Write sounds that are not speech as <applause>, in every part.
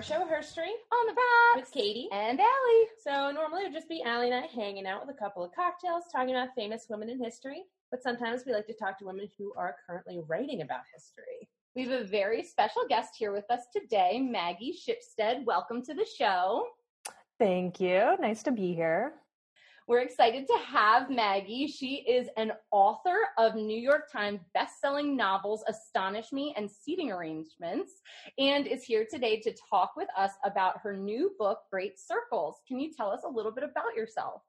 our show, Herstory, on the box with Katie and Allie. So normally it would just be Allie and I hanging out with a couple of cocktails, talking about famous women in history. But sometimes we like to talk to women who are currently writing about history. We have a very special guest here with us today, Maggie Shipstead. Welcome to the show. Thank you. Nice to be here. We're excited to have Maggie. She is an author of New York Times best-selling novels Astonish Me and Seating Arrangements and is here today to talk with us about her new book Great Circles. Can you tell us a little bit about yourself?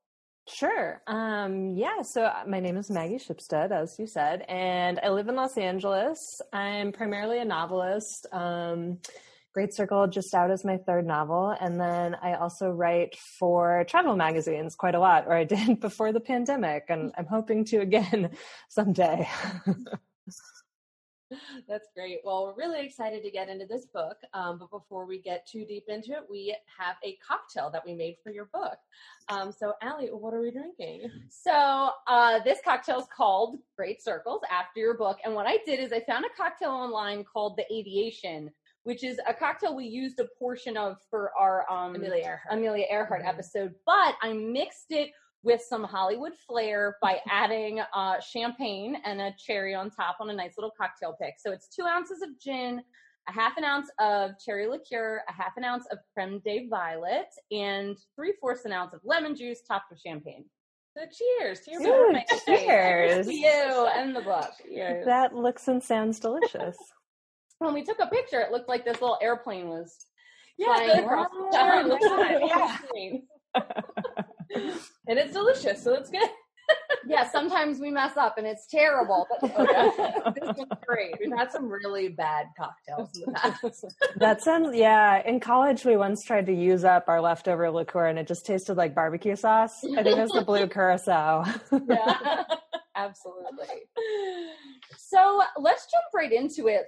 Sure. Um, yeah, so uh, my name is Maggie Shipstead, as you said, and I live in Los Angeles. I'm primarily a novelist. Um, Great Circle just out as my third novel. And then I also write for travel magazines quite a lot, or I did <laughs> before the pandemic, and I'm hoping to again <laughs> someday. <laughs> That's great. Well, we're really excited to get into this book. Um, but before we get too deep into it, we have a cocktail that we made for your book. Um, so, Allie, what are we drinking? So, uh, this cocktail is called Great Circles after your book. And what I did is I found a cocktail online called the Aviation, which is a cocktail we used a portion of for our um, Amelia Earhart, Amelia Earhart mm-hmm. episode, but I mixed it with some Hollywood flair by <laughs> adding uh, champagne and a cherry on top on a nice little cocktail pick. So it's two ounces of gin, a half an ounce of cherry liqueur, a half an ounce of creme de violet, and three fourths an ounce of lemon juice topped with champagne. So cheers to your. Cheers to you and the book. Cheers. That looks and sounds delicious when we took a picture, it looked like this little airplane was yeah, flying across the <laughs> sky. <laughs> and it's delicious, so it's good. <laughs> yeah, sometimes we mess up and it's terrible, but this one's great. We've had some really bad cocktails in the past. that sounds yeah. In college, we once tried to use up our leftover liqueur, and it just tasted like barbecue sauce. I think it was the blue curacao. yeah, absolutely. So let's jump right into it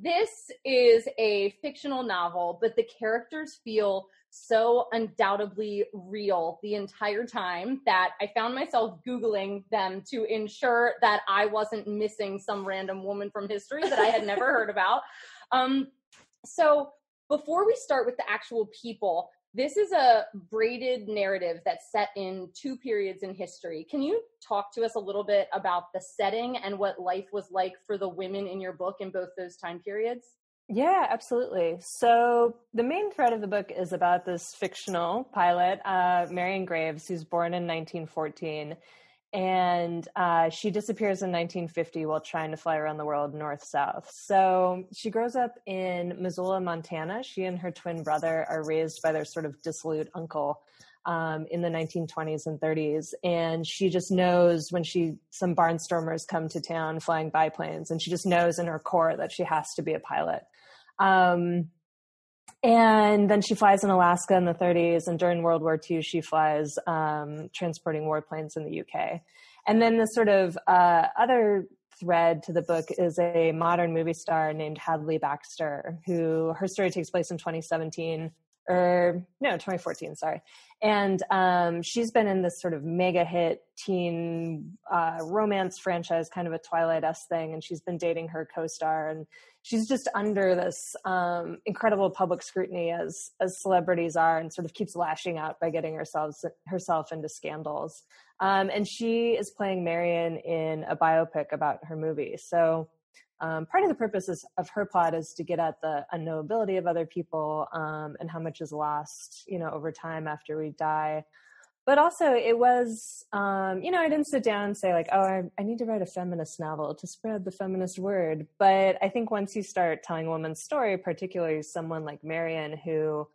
this is a fictional novel, but the characters feel so undoubtedly real the entire time that I found myself Googling them to ensure that I wasn't missing some random woman from history that I had never heard about. <laughs> Um, so before we start with the actual people, this is a braided narrative that's set in two periods in history. Can you talk to us a little bit about the setting and what life was like for the women in your book in both those time periods? Yeah, absolutely. So the main thread of the book is about this fictional pilot, uh, Marion Graves, who's born in 1914 and uh, she disappears in 1950 while trying to fly around the world north south. So she grows up in Missoula, Montana. She and her twin brother are raised by their sort of dissolute uncle um, in the 1920s and 30s, and she just knows when she some barnstormers come to town flying biplanes, and she just knows in her core that she has to be a pilot. Um, and then she flies in Alaska in the 30s, and during World War II, she flies um, transporting warplanes in the UK. And then the sort of uh, other thread to the book is a modern movie star named Hadley Baxter, who her story takes place in 2017 or no 2014 sorry. And um, she's been in this sort of mega hit teen uh, romance franchise kind of a twilight-esque thing and she's been dating her co-star and she's just under this um, incredible public scrutiny as as celebrities are and sort of keeps lashing out by getting herself herself into scandals. Um, and she is playing marion in a biopic about her movie. So um, part of the purpose is, of her plot is to get at the unknowability of other people um, and how much is lost, you know, over time after we die. But also, it was, um, you know, I didn't sit down and say like, oh, I, I, need to write a feminist novel to spread the feminist word. But I think once you start telling a woman's story, particularly someone like Marion, who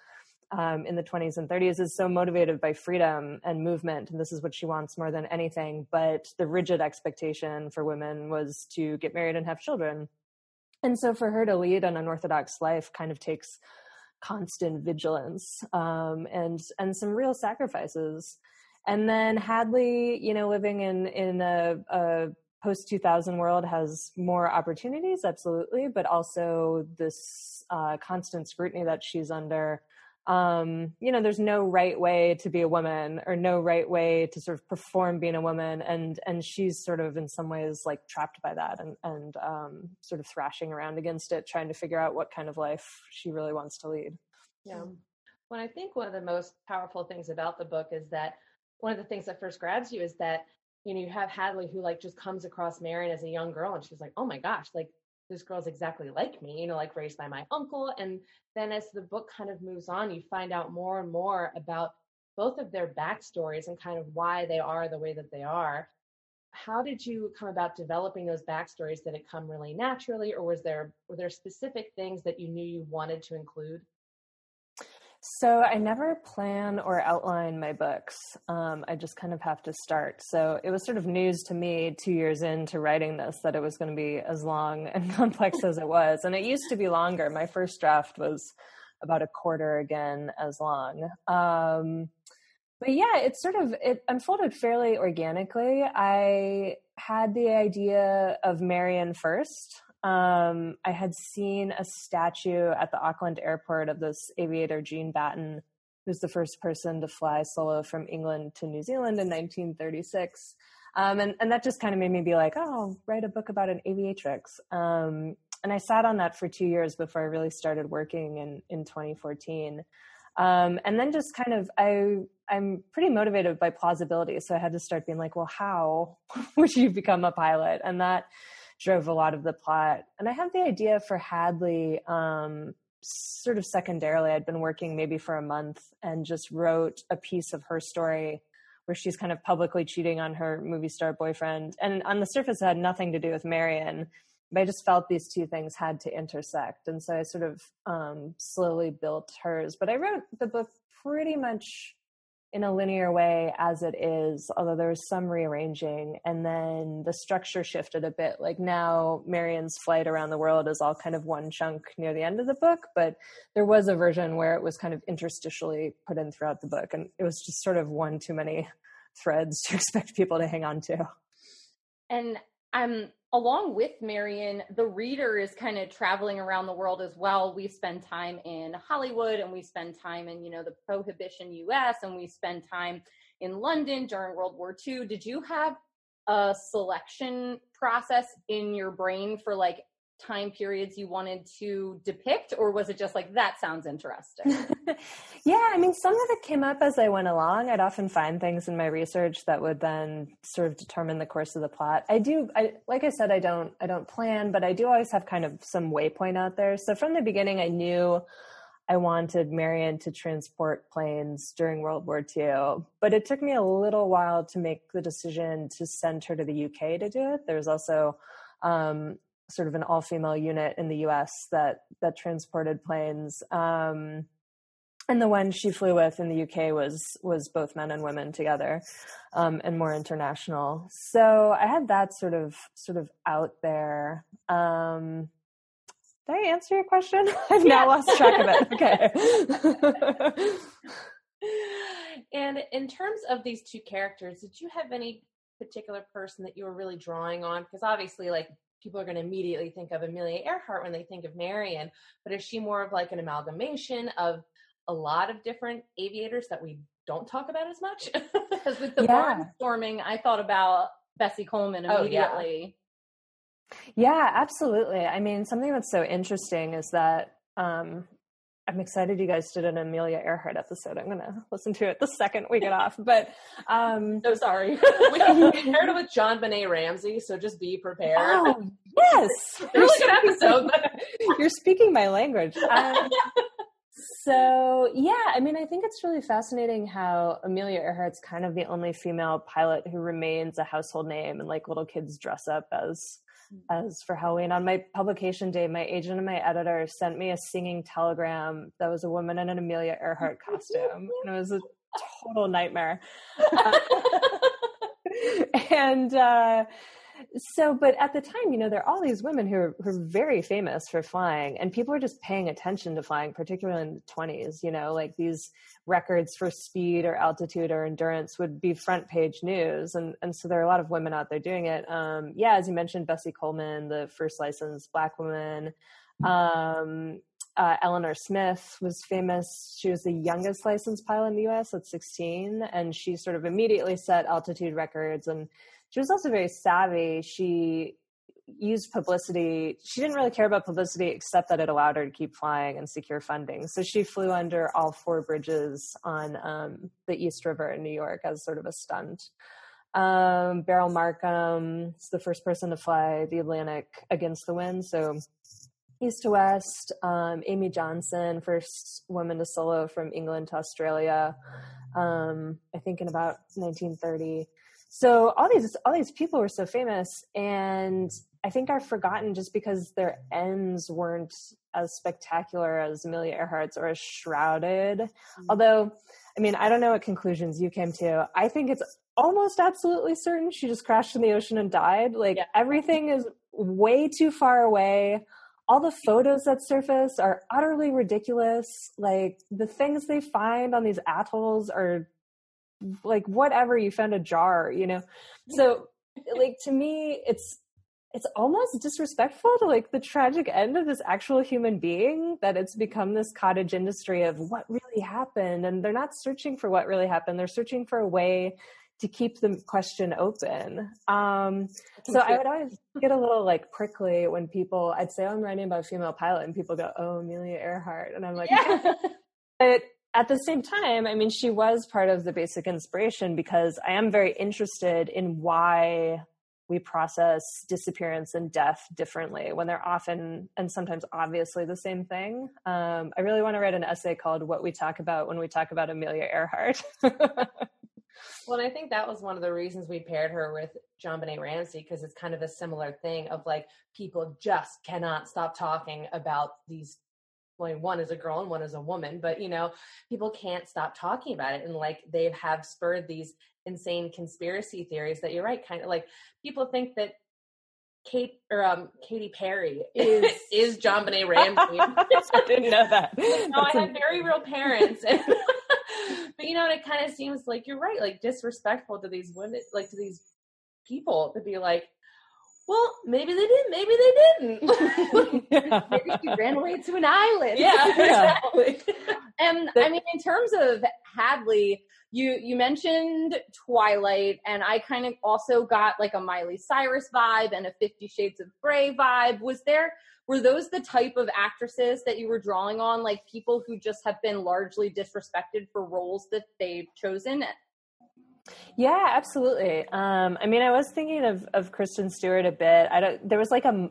um, in the 20s and 30s is so motivated by freedom and movement. And this is what she wants more than anything. But the rigid expectation for women was to get married and have children. And so for her to lead an unorthodox life kind of takes constant vigilance um, and and some real sacrifices. And then hadley you know living in in a, a post 2000 world has more opportunities absolutely but also this uh, constant scrutiny that she's under um, you know, there's no right way to be a woman or no right way to sort of perform being a woman. And, and she's sort of in some ways like trapped by that and, and, um, sort of thrashing around against it, trying to figure out what kind of life she really wants to lead. Yeah. Well, I think one of the most powerful things about the book is that one of the things that first grabs you is that you know you have Hadley who like just comes across Marion as a young girl and she's like, oh my gosh, like this girl's exactly like me, you know, like raised by my uncle. And then as the book kind of moves on, you find out more and more about both of their backstories and kind of why they are the way that they are. How did you come about developing those backstories? Did it come really naturally, or was there were there specific things that you knew you wanted to include? So I never plan or outline my books. Um, I just kind of have to start. So it was sort of news to me two years into writing this that it was going to be as long <laughs> and complex as it was. And it used to be longer. My first draft was about a quarter again as long. Um, but yeah, it sort of it unfolded fairly organically. I had the idea of Marion first. Um, I had seen a statue at the Auckland airport of this aviator, Jean Batten, who's the first person to fly solo from England to New Zealand in 1936. Um, and, and that just kind of made me be like, oh, I'll write a book about an aviatrix. Um, and I sat on that for two years before I really started working in, in 2014. Um, and then just kind of, I, I'm pretty motivated by plausibility. So I had to start being like, well, how <laughs> would you become a pilot? And that, drove a lot of the plot. And I had the idea for Hadley um, sort of secondarily. I'd been working maybe for a month and just wrote a piece of her story where she's kind of publicly cheating on her movie star boyfriend. And on the surface, it had nothing to do with Marion. But I just felt these two things had to intersect. And so I sort of um, slowly built hers. But I wrote the book pretty much in a linear way as it is, although there was some rearranging. And then the structure shifted a bit. Like now, Marion's flight around the world is all kind of one chunk near the end of the book, but there was a version where it was kind of interstitially put in throughout the book. And it was just sort of one too many threads <laughs> to expect people to hang on to. And um, along with Marion, the reader is kind of traveling around the world as well. We spend time in Hollywood and we spend time in, you know, the prohibition US and we spend time in London during World War II. Did you have a selection process in your brain for like time periods you wanted to depict or was it just like that sounds interesting <laughs> yeah i mean some of it came up as i went along. I'd often find things in my research that would then sort of determine the course of the plot. I do i like i said i don't i don't plan but i do always have kind of some waypoint out there. So from the beginning i knew I wanted Marion to transport planes during World War II, but it took me a little while to make the decision to send her to the UK to do it. There's also um, sort of an all female unit in the US that that transported planes. Um, and the one she flew with in the UK was was both men and women together, um, and more international. So I had that sort of sort of out there. Um, did I answer your question? <laughs> I've yeah. now lost track of it. <laughs> Okay. and in terms of these two characters, did you have any particular person that you were really drawing on? Because obviously, like people are going to immediately think of Amelia Earhart when they think of Marion, but is she more of like an amalgamation of a lot of different aviators that we don't talk about as much? <laughs> Because with the yeah. barnstorming, I thought about Bessie Coleman immediately. Oh, yeah. yeah, absolutely. I mean, something that's so interesting is that um, I'm excited you guys did an Amelia Earhart episode. I'm gonna listen to it the second we get off. But um <laughs> so sorry. <laughs> we compared it with JonBenét Ramsey, so just be prepared. Oh yes. <laughs> really good episode. You're speaking my language. Um, so yeah, I mean I think it's really fascinating how Amelia Earhart's kind of the only female pilot who remains a household name and like little kids dress up as as for Halloween. On my publication day, my agent and my editor sent me a singing telegram that was a woman in an Amelia Earhart costume. and it was a total nightmare. <laughs> <laughs> And uh, so, but at the time, you know, there are all these women who are, who are very famous for flying, and people are just paying attention to flying, particularly in the 20s. You know, like these records for speed or altitude or endurance would be front page news, and and so there are a lot of women out there doing it. Um, yeah, as you mentioned, Bessie Coleman, the first licensed black woman. Um, uh, Eleanor Smith was famous. She was the youngest licensed pilot in the U.S. at 16, and she sort of immediately set altitude records and she was also very savvy. She used publicity. She didn't really care about publicity except that it allowed her to keep flying and secure funding. So she flew under all four bridges on um, the East River in New York as sort of a stunt. Um, Beryl Markham is the first person to fly the Atlantic against the wind. So east to west. Um, Amy Johnson, first woman to solo from England to Australia. Um, I think in about 1930. So all these all these people were so famous, and I think are forgotten just because their ends weren't as spectacular as Amelia Earhart's or as shrouded. Mm-hmm. Although, I mean, I don't know what conclusions you came to. I think it's almost absolutely certain she just crashed in the ocean and died. Like yeah. everything is way too far away. All the photos that surface are utterly ridiculous. Like the things they find on these atolls are like whatever you found a jar, you know. So like to me it's it's almost disrespectful to like the tragic end of this actual human being that it's become this cottage industry of what really happened and they're not searching for what really happened they're searching for a way to keep the question open. Um, so I would always get a little like prickly when people, I'd say, oh, I'm writing about a female pilot, and people go, oh, Amelia Earhart. And I'm like, yeah. but at the same time, I mean, she was part of the basic inspiration because I am very interested in why we process disappearance and death differently when they're often and sometimes obviously the same thing. Um, I really want to write an essay called What We Talk About When We Talk About Amelia Earhart. <laughs> Well, I think that was one of the reasons we paired her with John JonBenét Ramsey because it's kind of a similar thing of like people just cannot stop talking about these. Well, one is a girl and one is a woman, but you know, people can't stop talking about it, and like they have spurred these insane conspiracy theories that you're right, kind of like people think that Kate or um Katy Perry is <laughs> is JonBenét Ramsey. <laughs> <laughs> I didn't know that. no, I have very real parents and but you know, it kind of seems like you're right, like disrespectful to these women, like to these people to be like, well, maybe they didn't. maybe they didn't. yeah. <laughs> <laughs> maybe she ran away to an island. Yeah, <laughs> exactly. and I mean, in terms of Hadley, you you mentioned Twilight, and I kind of also got like a Miley Cyrus vibe and a Fifty Shades of Grey vibe. Was there were those the type of actresses that you were drawing on, like people who just have been largely disrespected for roles that they've chosen? Yeah, absolutely. Um, I mean, I was thinking of, of Kristen Stewart a bit. I don't, there was like a,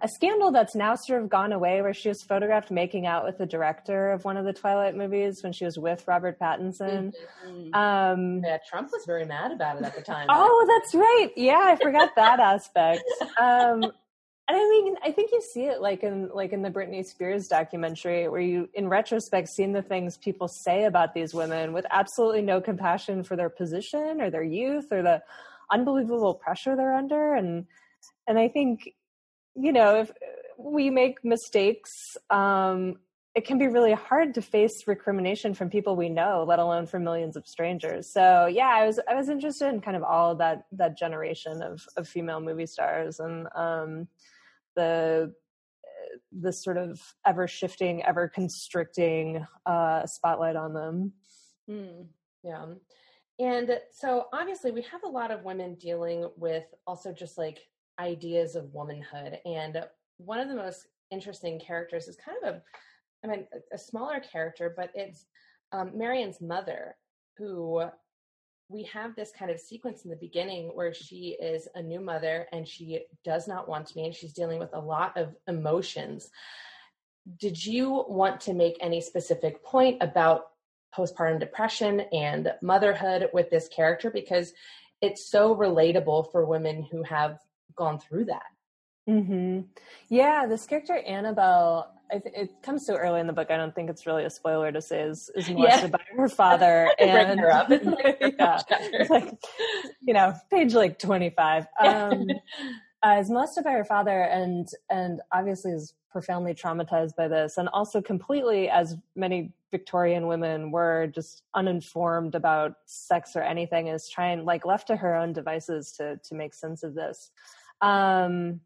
a scandal that's now sort of gone away where she was photographed making out with the director of one of the Twilight movies when she was with Robert Pattinson. Mm-hmm. Um, yeah, Trump was very mad about it at the time. oh, that's right. Yeah, I forgot that aspect. Um, and I mean, I think you see it like in like in the Britney Spears documentary, where you, in retrospect, seen the things people say about these women with absolutely no compassion for their position or their youth or the unbelievable pressure they're under, and and I think, you know, if we make mistakes, um, it can be really hard to face recrimination from people we know, let alone from millions of strangers. So yeah, I was I was interested in kind of all of that that generation of of female movie stars and. um the the sort of ever shifting, ever constricting uh, spotlight on them. Mm, yeah. And so obviously we have a lot of women dealing with also just like ideas of womanhood. And one of the most interesting characters is kind of a, I mean, a, smaller character, but it's um, Marion's mother, who we have this kind of sequence in the beginning where she is a new mother and she does not want me and she's dealing with a lot of emotions. Did you want to make any specific point about postpartum depression and motherhood with this character? Because it's so relatable for women who have gone through that. Mm-hmm. Yeah, this character Annabelle, th- it comes so early in the book. I don't think it's really a spoiler to say is, is molested yeah. by her father, <laughs> and her up. It's <laughs> like, yeah, <laughs> it's like you know, page like twenty five. Um, uh, is molested by her father, and and obviously is profoundly traumatized by this, and also completely, as many Victorian women were, just uninformed about sex or anything, is trying like left to her own devices to to make sense of this. Um,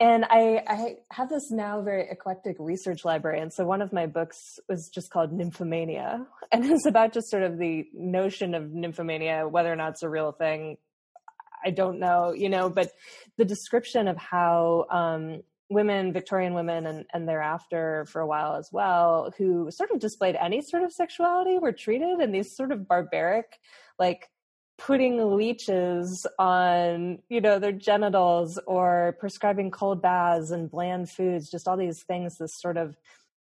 and I, I have this now very eclectic research library. And so one of my books was just called Nymphomania. <laughs> And it's about just sort of the notion of nymphomania, whether or not it's a real thing. I don't know, you know, but the description of how um, women, Victorian women, and, and thereafter for a while as well, who sort of displayed any sort of sexuality were treated in these sort of barbaric, like putting leeches on you know their genitals or prescribing cold baths and bland foods just all these things this sort of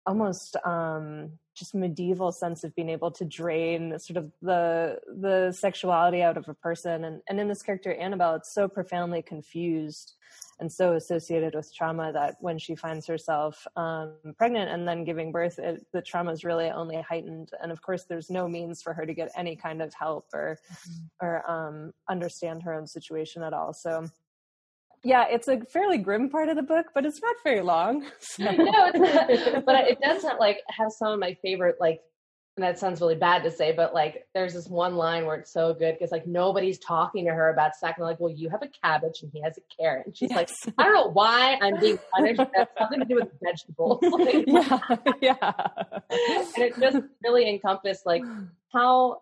almost um just medieval sense of being able to drain sort of the the sexuality out of a person. And and in this character annabelle it's so profoundly confused and so associated with trauma that when she finds herself um, pregnant and then giving birth, it, the trauma is really only heightened. And of course, there's no means for her to get any kind of help or mm-hmm. or um, understand her own situation at all. So. Yeah, it's a fairly grim part of the book, but it's not very long. <laughs> So. <laughs> no, it's, but it does not like have some of my favorite like and that sounds really bad to say, but like there's this one line where it's so good because like nobody's talking to her about sex. And like, well, you have a cabbage and he has a carrot. And she's yes. like, I don't know why I'm being punished. That's something to do with vegetables. <laughs> like, <laughs> yeah, <laughs> yeah. and it just really encompassed like how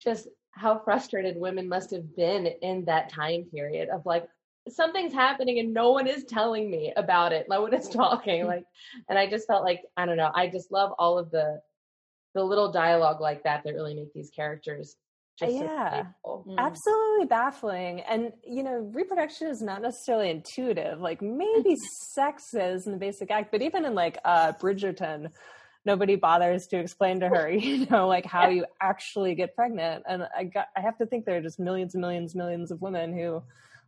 just how frustrated women must have been in that time period of like something's happening and no one is telling me about it. No one is talking. Like, and I just felt like I don't know. I just love all of the the little dialogue like that that really make these characters just yeah. so mm. absolutely baffling. And you know reproduction is not necessarily intuitive. Like maybe sex is in the basic act but even in like uh bridgerton nobody bothers to explain to her <laughs> you know like how you actually get pregnant. And i got i have to think there are just millions and millions and millions of women who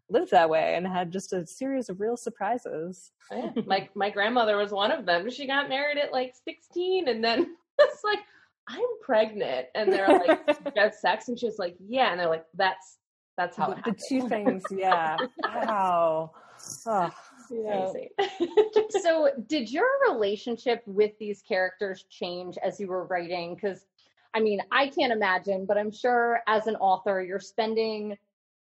lived that way and had just a series of real surprises. Yeah. my my grandmother was one of them. She got married at like 16 and then <laughs> it's like I'm pregnant. And they're like, "Get <laughs> sex?" And she's like, yeah. And they're like, that's, that's how the, the two things. <laughs> Yeah. wow. Oh. Yeah. so did your relationship with these characters change as you were writing? Because I mean, I can't imagine, but I'm sure as an author, you're spending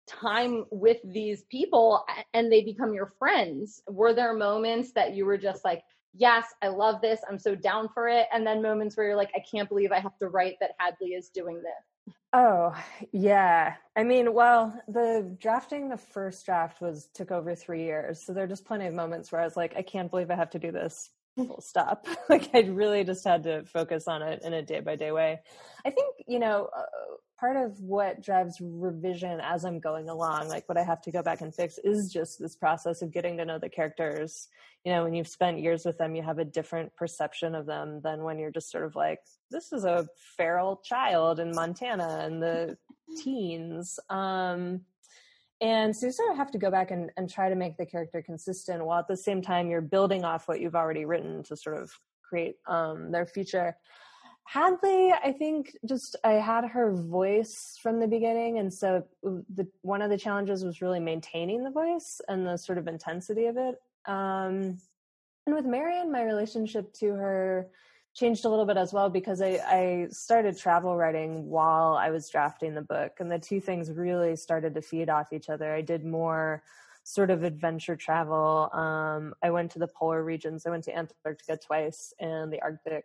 time with these people and they become your friends. Were there moments that you were just like, yes, I love this. I'm so down for it. And then moments where you're like, I can't believe I have to write that Hadley is doing this. Oh, yeah. I mean, well, the drafting the first draft was took over 3 years. So there are just plenty of moments where I was like, I can't believe I have to do this. <laughs> Full stop. <laughs> like I really just had to focus on it in a day by day way. I think, you know, uh, part of what drives revision as I'm going along, like what I have to go back and fix, is just this process of getting to know the characters. You know, when you've spent years with them, you have a different perception of them than when you're just sort of like, this is a feral child in Montana in the <laughs> teens. Um, and so you sort of have to go back and, and try to make the character consistent while at the same time you're building off what you've already written to sort of create um, their future. Hadley, I think just I had her voice from the beginning, and so the one of the challenges was really maintaining the voice and the sort of intensity of it. Um, and with Marion, my relationship to her changed a little bit as well because I, I started travel writing while I was drafting the book, and the two things really started to feed off each other. I did more sort of adventure travel. Um, I went to the polar regions. I went to Antarctica twice and the Arctic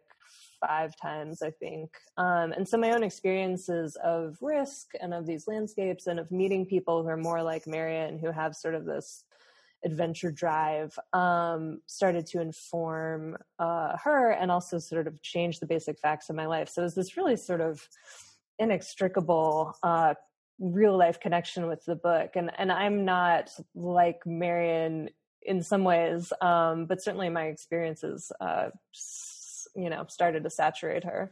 five times, I think. Um, and so my own experiences of risk and of these landscapes and of meeting people who are more like Marion, who have sort of this adventure drive, um, started to inform uh, her and also sort of change the basic facts of my life. So it was this really sort of inextricable uh, real life connection with the book. And and I'm not like Marion in some ways, um, but certainly my experiences uh, you know started to saturate her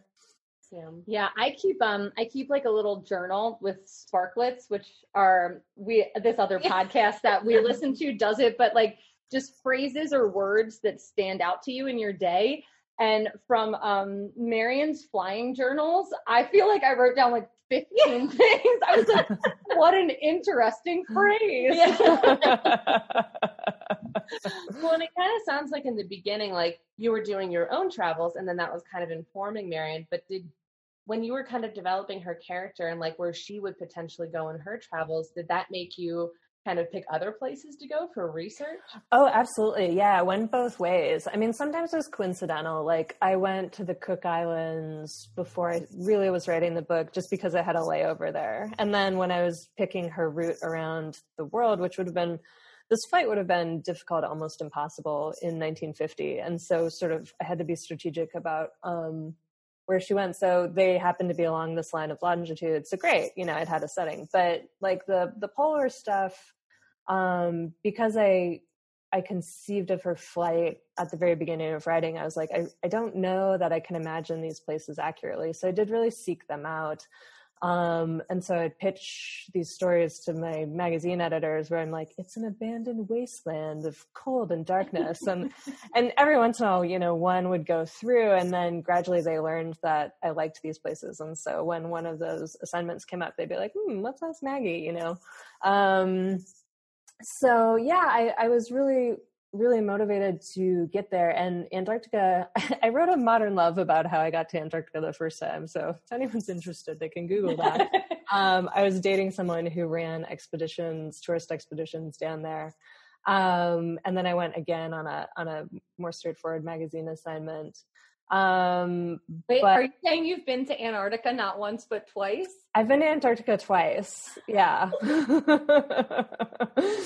yeah. yeah i keep um i keep like a little journal with sparklets which are we this other <laughs> podcast that we listen to does it but like just phrases or words that stand out to you in your day and from um marion's flying journals i feel like i wrote down like 15 things. I was like <laughs> what an interesting phrase. <laughs> Well, and it kind of sounds like in the beginning, like you were doing your own travels, and then that was kind of informing Marion. But did when you were kind of developing her character and like where she would potentially go in her travels, did that make you kind of pick other places to go for research? Oh, absolutely. Yeah, I went both ways. I mean, sometimes it was coincidental. Like, I went to the Cook Islands before I really was writing the book just because I had a layover there. And then when I was picking her route around the world, which would have been this flight would have been difficult, almost impossible in 1950. And so, sort of, I had to be strategic about um, where she went. So they happened to be along this line of longitude. So great, you know, it had a setting. But like the the polar stuff, um, because I I conceived of her flight at the very beginning of writing, I was like, I, I don't know that I can imagine these places accurately. So I did really seek them out. Um, and so I'd pitch these stories to my magazine editors where I'm like, it's an abandoned wasteland of cold and darkness. and, <laughs> and every once in a while, you know, one would go through and then gradually they learned that I liked these places. And so when one of those assignments came up, they'd be like, hmm, let's ask Maggie, you know? Um, so yeah, I, I was really really motivated to get there. And Antarctica, <laughs> I wrote a modern love about how I got to Antarctica the first time. So if anyone's interested, they can Google that. <laughs> um, I was dating someone who ran expeditions, tourist expeditions down there. Um, and then I went again on a on a more straightforward magazine assignment. Um, Wait, but, are you saying you've been to Antarctica not once but twice? I've been to Antarctica twice. Yeah. <laughs>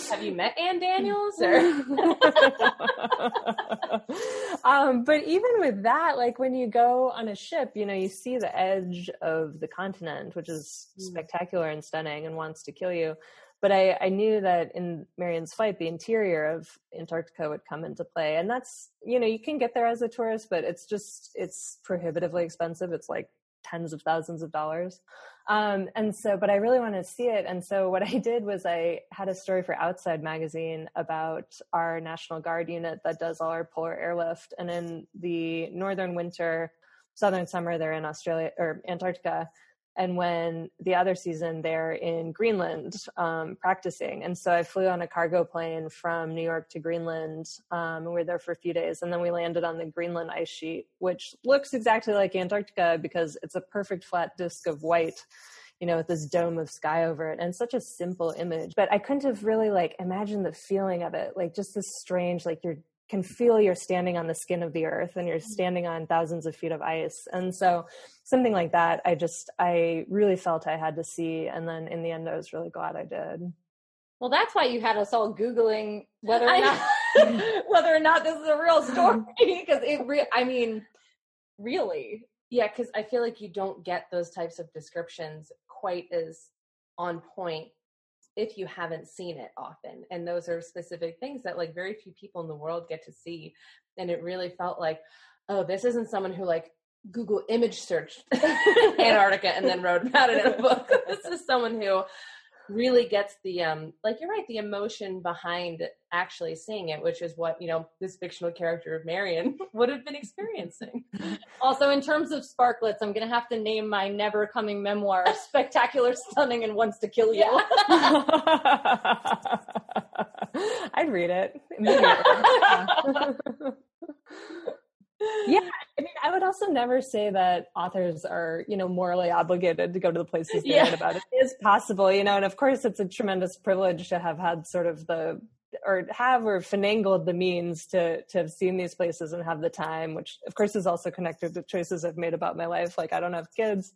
Have you met Ann Daniels? Or? <laughs> um, but even with that, like when you go on a ship, you know, you see the edge of the continent, which is mm. spectacular and stunning and wants to kill you but I, I knew that in Marion's flight, the interior of Antarctica would come into play. And that's, you know, you can get there as a tourist, but it's just, it's prohibitively expensive. It's like tens of thousands of dollars. Um, and so, but I really wanted to see it. And so what I did was I had a story for Outside Magazine about our National Guard unit that does all our polar airlift. And in the northern winter, southern summer, they're in Australia or Antarctica and when the other season they're in Greenland um, practicing. And so I flew on a cargo plane from New York to Greenland. Um, and we were there for a few days, and then we landed on the Greenland ice sheet, which looks exactly like Antarctica because it's a perfect flat disk of white. You know, with this dome of sky over it, and such a simple image. But I couldn't have really like imagined the feeling of it, like just this strange, like you're can feel you're standing on the skin of the earth and you're mm-hmm. standing on thousands of feet of ice. And so something like that i just i really felt i had to see and then in the end i was really glad i did. Well that's why you had us all googling whether or not <laughs> <laughs> whether or not this is a real story <laughs> because it re- i mean really yeah because i feel like you don't get those types of descriptions quite as on point if you haven't seen it often. And those are specific things that like very few people in the world get to see. And it really felt like, oh, this isn't someone who like Google image searched <laughs> Antarctica and then wrote about it in a book. <laughs> this is someone who really gets the um like you're right the emotion behind actually seeing it which is what you know this fictional character of marion <laughs> would have been experiencing. Also in terms of sparklets i'm gonna have to name my never coming memoir <laughs> spectacular stunning and wants to kill you. Yeah. <laughs> i'd read it yeah i mean i would also never say that authors are you know morally obligated to go to the places they yeah. write about it is possible you know and of course it's a tremendous privilege to have had sort of the or have or finangled the means to to have seen these places and have the time which of course is also connected to choices i've made about my life like i don't have kids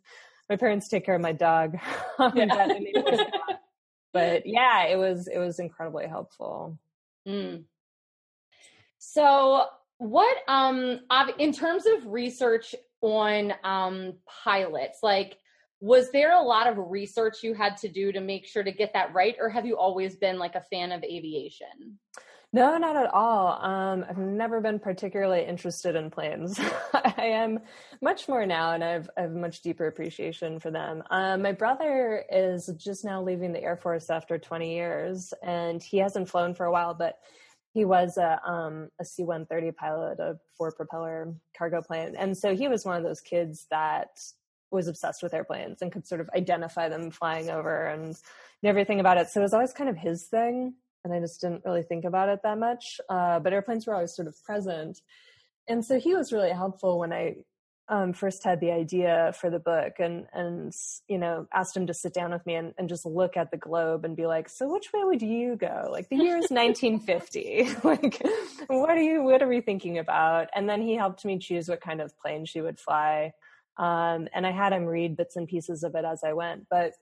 my parents take care of my dog <laughs> yeah. <laughs> but yeah it was it was incredibly helpful mm. so what um in terms of research on um pilots like was there a lot of research you had to do to make sure to get that right or have you always been like a fan of aviation? No not at all. Um i've never been particularly interested in planes. <laughs> I am much more now and I've, I have much deeper appreciation for them. Um, my brother is just now leaving the air force after 20 years and he hasn't flown for a while but he was a um, a C one thirty pilot, a four propeller cargo plane, and so he was one of those kids that was obsessed with airplanes and could sort of identify them flying over and everything about it. So it was always kind of his thing, and I just didn't really think about it that much. Uh, but airplanes were always sort of present, and so he was really helpful when I um, first had the idea for the book and and you know asked him to sit down with me and, and just look at the globe and be like so which way would you go? Like the year is <laughs> 1950 <laughs> like what are you what are we thinking about? And then he helped me choose what kind of plane she would fly. Um, and i had him read bits and pieces of it as i went. But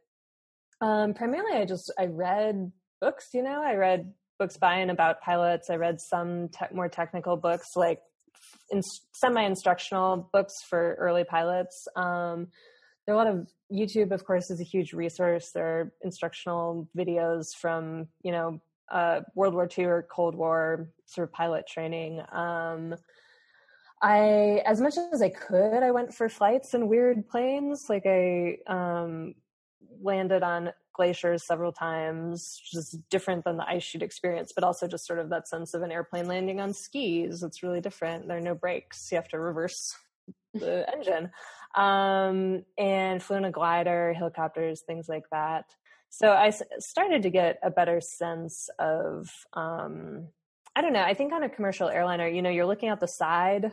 um, primarily i just i read books you know? I read books by and about pilots. I read some te- more technical books like in, semi-instructional books for early pilots. Um, there are a lot of YouTube, of course, is a huge resource. There are instructional videos from you know uh, World War II or Cold War sort of pilot training. Um, I, as much as I could, I went for flights in weird planes. Like I um, landed on glaciers several times, is different than the ice sheet experience, but also just sort of that sense of an airplane landing on skis. It's really different. There are no brakes. You have to reverse <laughs> the engine. Um, and flew in a glider, helicopters, things like that. So I started to get a better sense of, um, I don't know, I think on a commercial airliner, you know, you're looking out the side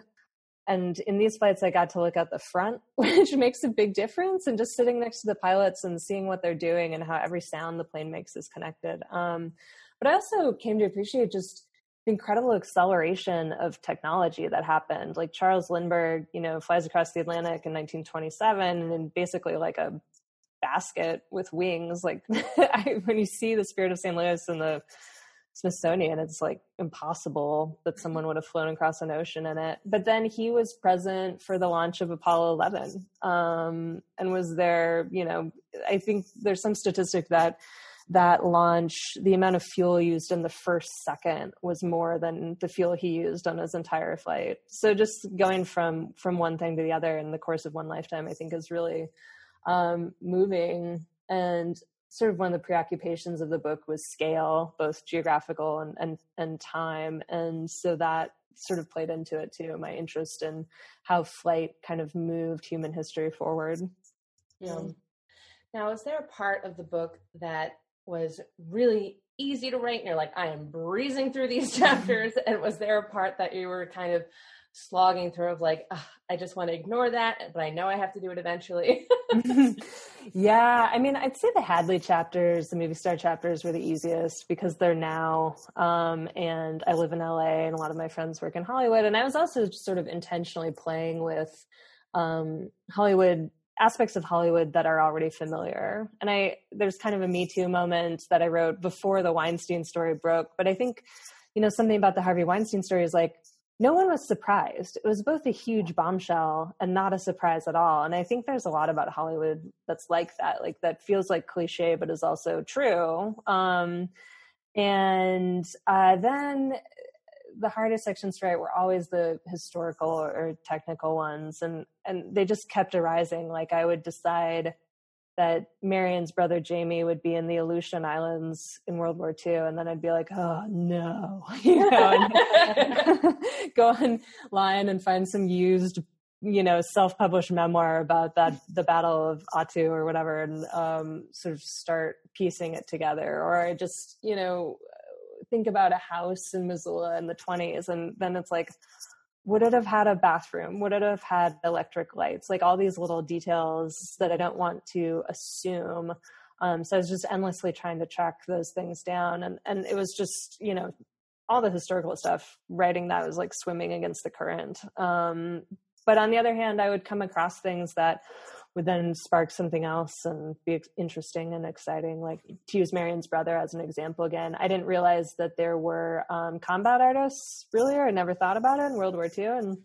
and in these flights, I got to look at the front, <laughs> which makes a big difference. And just sitting next to the pilots and seeing what they're doing and how every sound the plane makes is connected. Um, but I also came to appreciate just the incredible acceleration of technology that happened. Like Charles Lindbergh, you know, flies across the Atlantic in 1927 and basically like a basket with wings. Like <laughs> when you see the Spirit of St. Louis and the Smithsonian, it's like impossible that someone would have flown across an ocean in it. But then he was present for the launch of Apollo 11 um, and was there. You know, I think there's some statistic that that launch, the amount of fuel used in the first second was more than the fuel he used on his entire flight. So just going from from one thing to the other in the course of one lifetime, I think is really um, moving. And sort of one of the preoccupations of the book was scale, both geographical and and, and time, and so that sort of played into it too. My interest in how flight kind of moved human history forward. Mm. Now, is there a part of the book that was really easy to write and you're like, I am breezing through these <laughs> chapters? and was there a part that you were kind of slogging through of like, I just want to ignore that, but I know I have to do it eventually. <laughs> <laughs> yeah, I mean, I'd say the Hadley chapters, the movie star chapters, were the easiest because they're now, um, and I live in LA, and a lot of my friends work in Hollywood, and I was also sort of intentionally playing with um, Hollywood aspects of Hollywood that are already familiar. And I there's kind of a Me Too moment that I wrote before the Weinstein story broke, but I think you know something about the Harvey Weinstein story is like no one was surprised. It was both a huge bombshell and not a surprise at all. And I think there's a lot about Hollywood that's like that, like that feels like cliche, but is also true. Um, and uh, then the hardest sections to write were always the historical or technical ones, and and they just kept arising. Like I would decide that Marion's brother Jamie would be in the Aleutian Islands in World War II, and then I'd be like, "Oh no," <laughs> you know, <laughs> go online and find some used, you know, self-published memoir about that the Battle of Attu or whatever, and um, sort of start piecing it together. Or I just, you know, think about a house in Missoula in the 20s, and then it's like, would it have had a bathroom? Would it have had electric lights? Like all these little details that i don't want to assume. Um, so i was just endlessly trying to track those things down. And and it was just you know all the historical stuff writing that was like swimming against the current. Um, but on the other hand i would come across things that would then spark something else and be interesting and exciting. Like to use Marion's brother as an example again, I didn't realize that there were um, combat artists earlier. I never thought about it in World War II and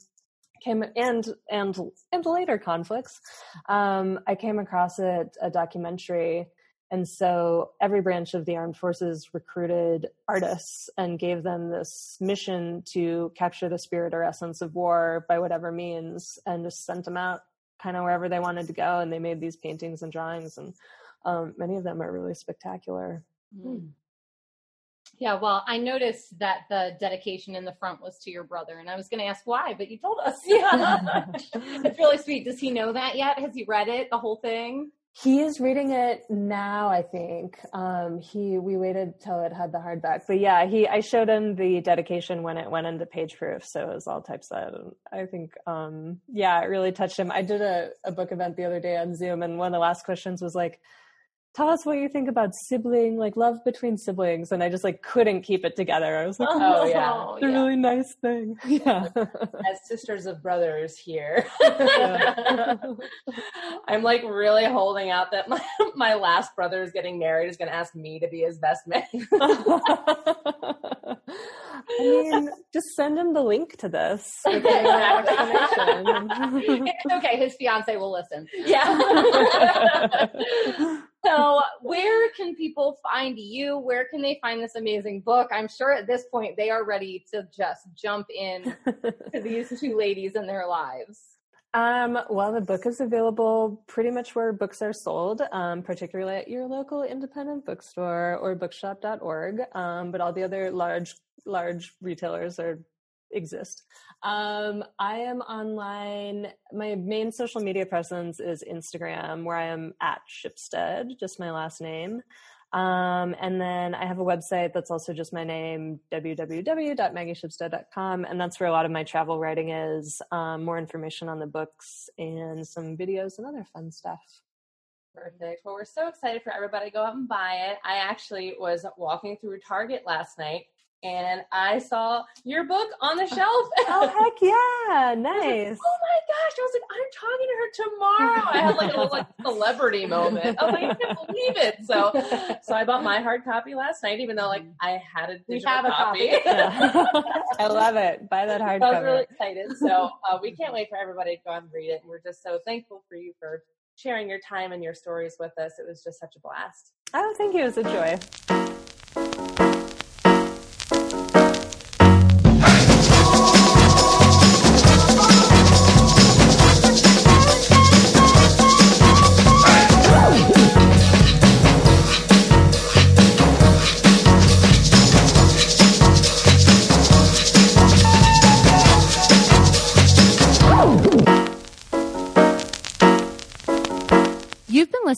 came and and and later conflicts. Um, I came across it a documentary. And so every branch of the armed forces recruited artists and gave them this mission to capture the spirit or essence of war by whatever means and just sent them out kind of wherever they wanted to go and they made these paintings and drawings and um, many of them are really spectacular. Mm. yeah well i noticed that the dedication in the front was to your brother and i was going to ask why but you told us. Yeah. <laughs> It's really sweet. Does he know that yet? Has he read it the whole thing He is reading it now, I think. Um, he we waited till it had the hardback, but yeah, he I showed him the dedication when it went into page proof, so it was all typeset. I think, um, yeah, it really touched him. I did a, a book event the other day on Zoom, and one of the last questions was like, tell us what you think about sibling like love between siblings and i just like couldn't keep it together. I was like oh, oh yeah. it's a really nice thing. <laughs> Yeah. As sisters of brothers here. <laughs> I'm like really holding out that my, <laughs> my last brother is getting married is going to ask me to be his best man I mean, just send him the link to this. it's okay. His fiance will listen. Yeah. So, where can people find you? Where can they find this amazing book? I'm sure at this point they are ready to just jump in to <laughs> these two ladies in their lives. Um, well, the book is available pretty much where books are sold, um, particularly at your local independent bookstore or bookshop.org. Um, but all the other large, large retailers are exist. Um, I am online. My main social media presence is Instagram, where I am at Shipstead, just my last name. Um, and then I have a website that's also just my name, www.maggieshipstead.com. And that's where a lot of my travel writing is, um, more information on the books and some videos and other fun stuff. Perfect. Well, we're so excited for everybody to go out and buy it. I actually was walking through Target last night and I saw your book on the shelf. <laughs> oh heck yeah, nice! oh my gosh! I was like, I'm talking to her tomorrow. I had like a little like <laughs> celebrity moment. I was like, I can't believe it. So, <laughs> so I bought my hard copy last night, even though like I had a digital have a copy. I love it. Buy that hard. Copy. I was really excited. So uh, we can't wait for everybody to go and read it. And we're just so thankful for you for sharing your time and your stories with us. It was just such a blast. Oh, thank you. It was a joy.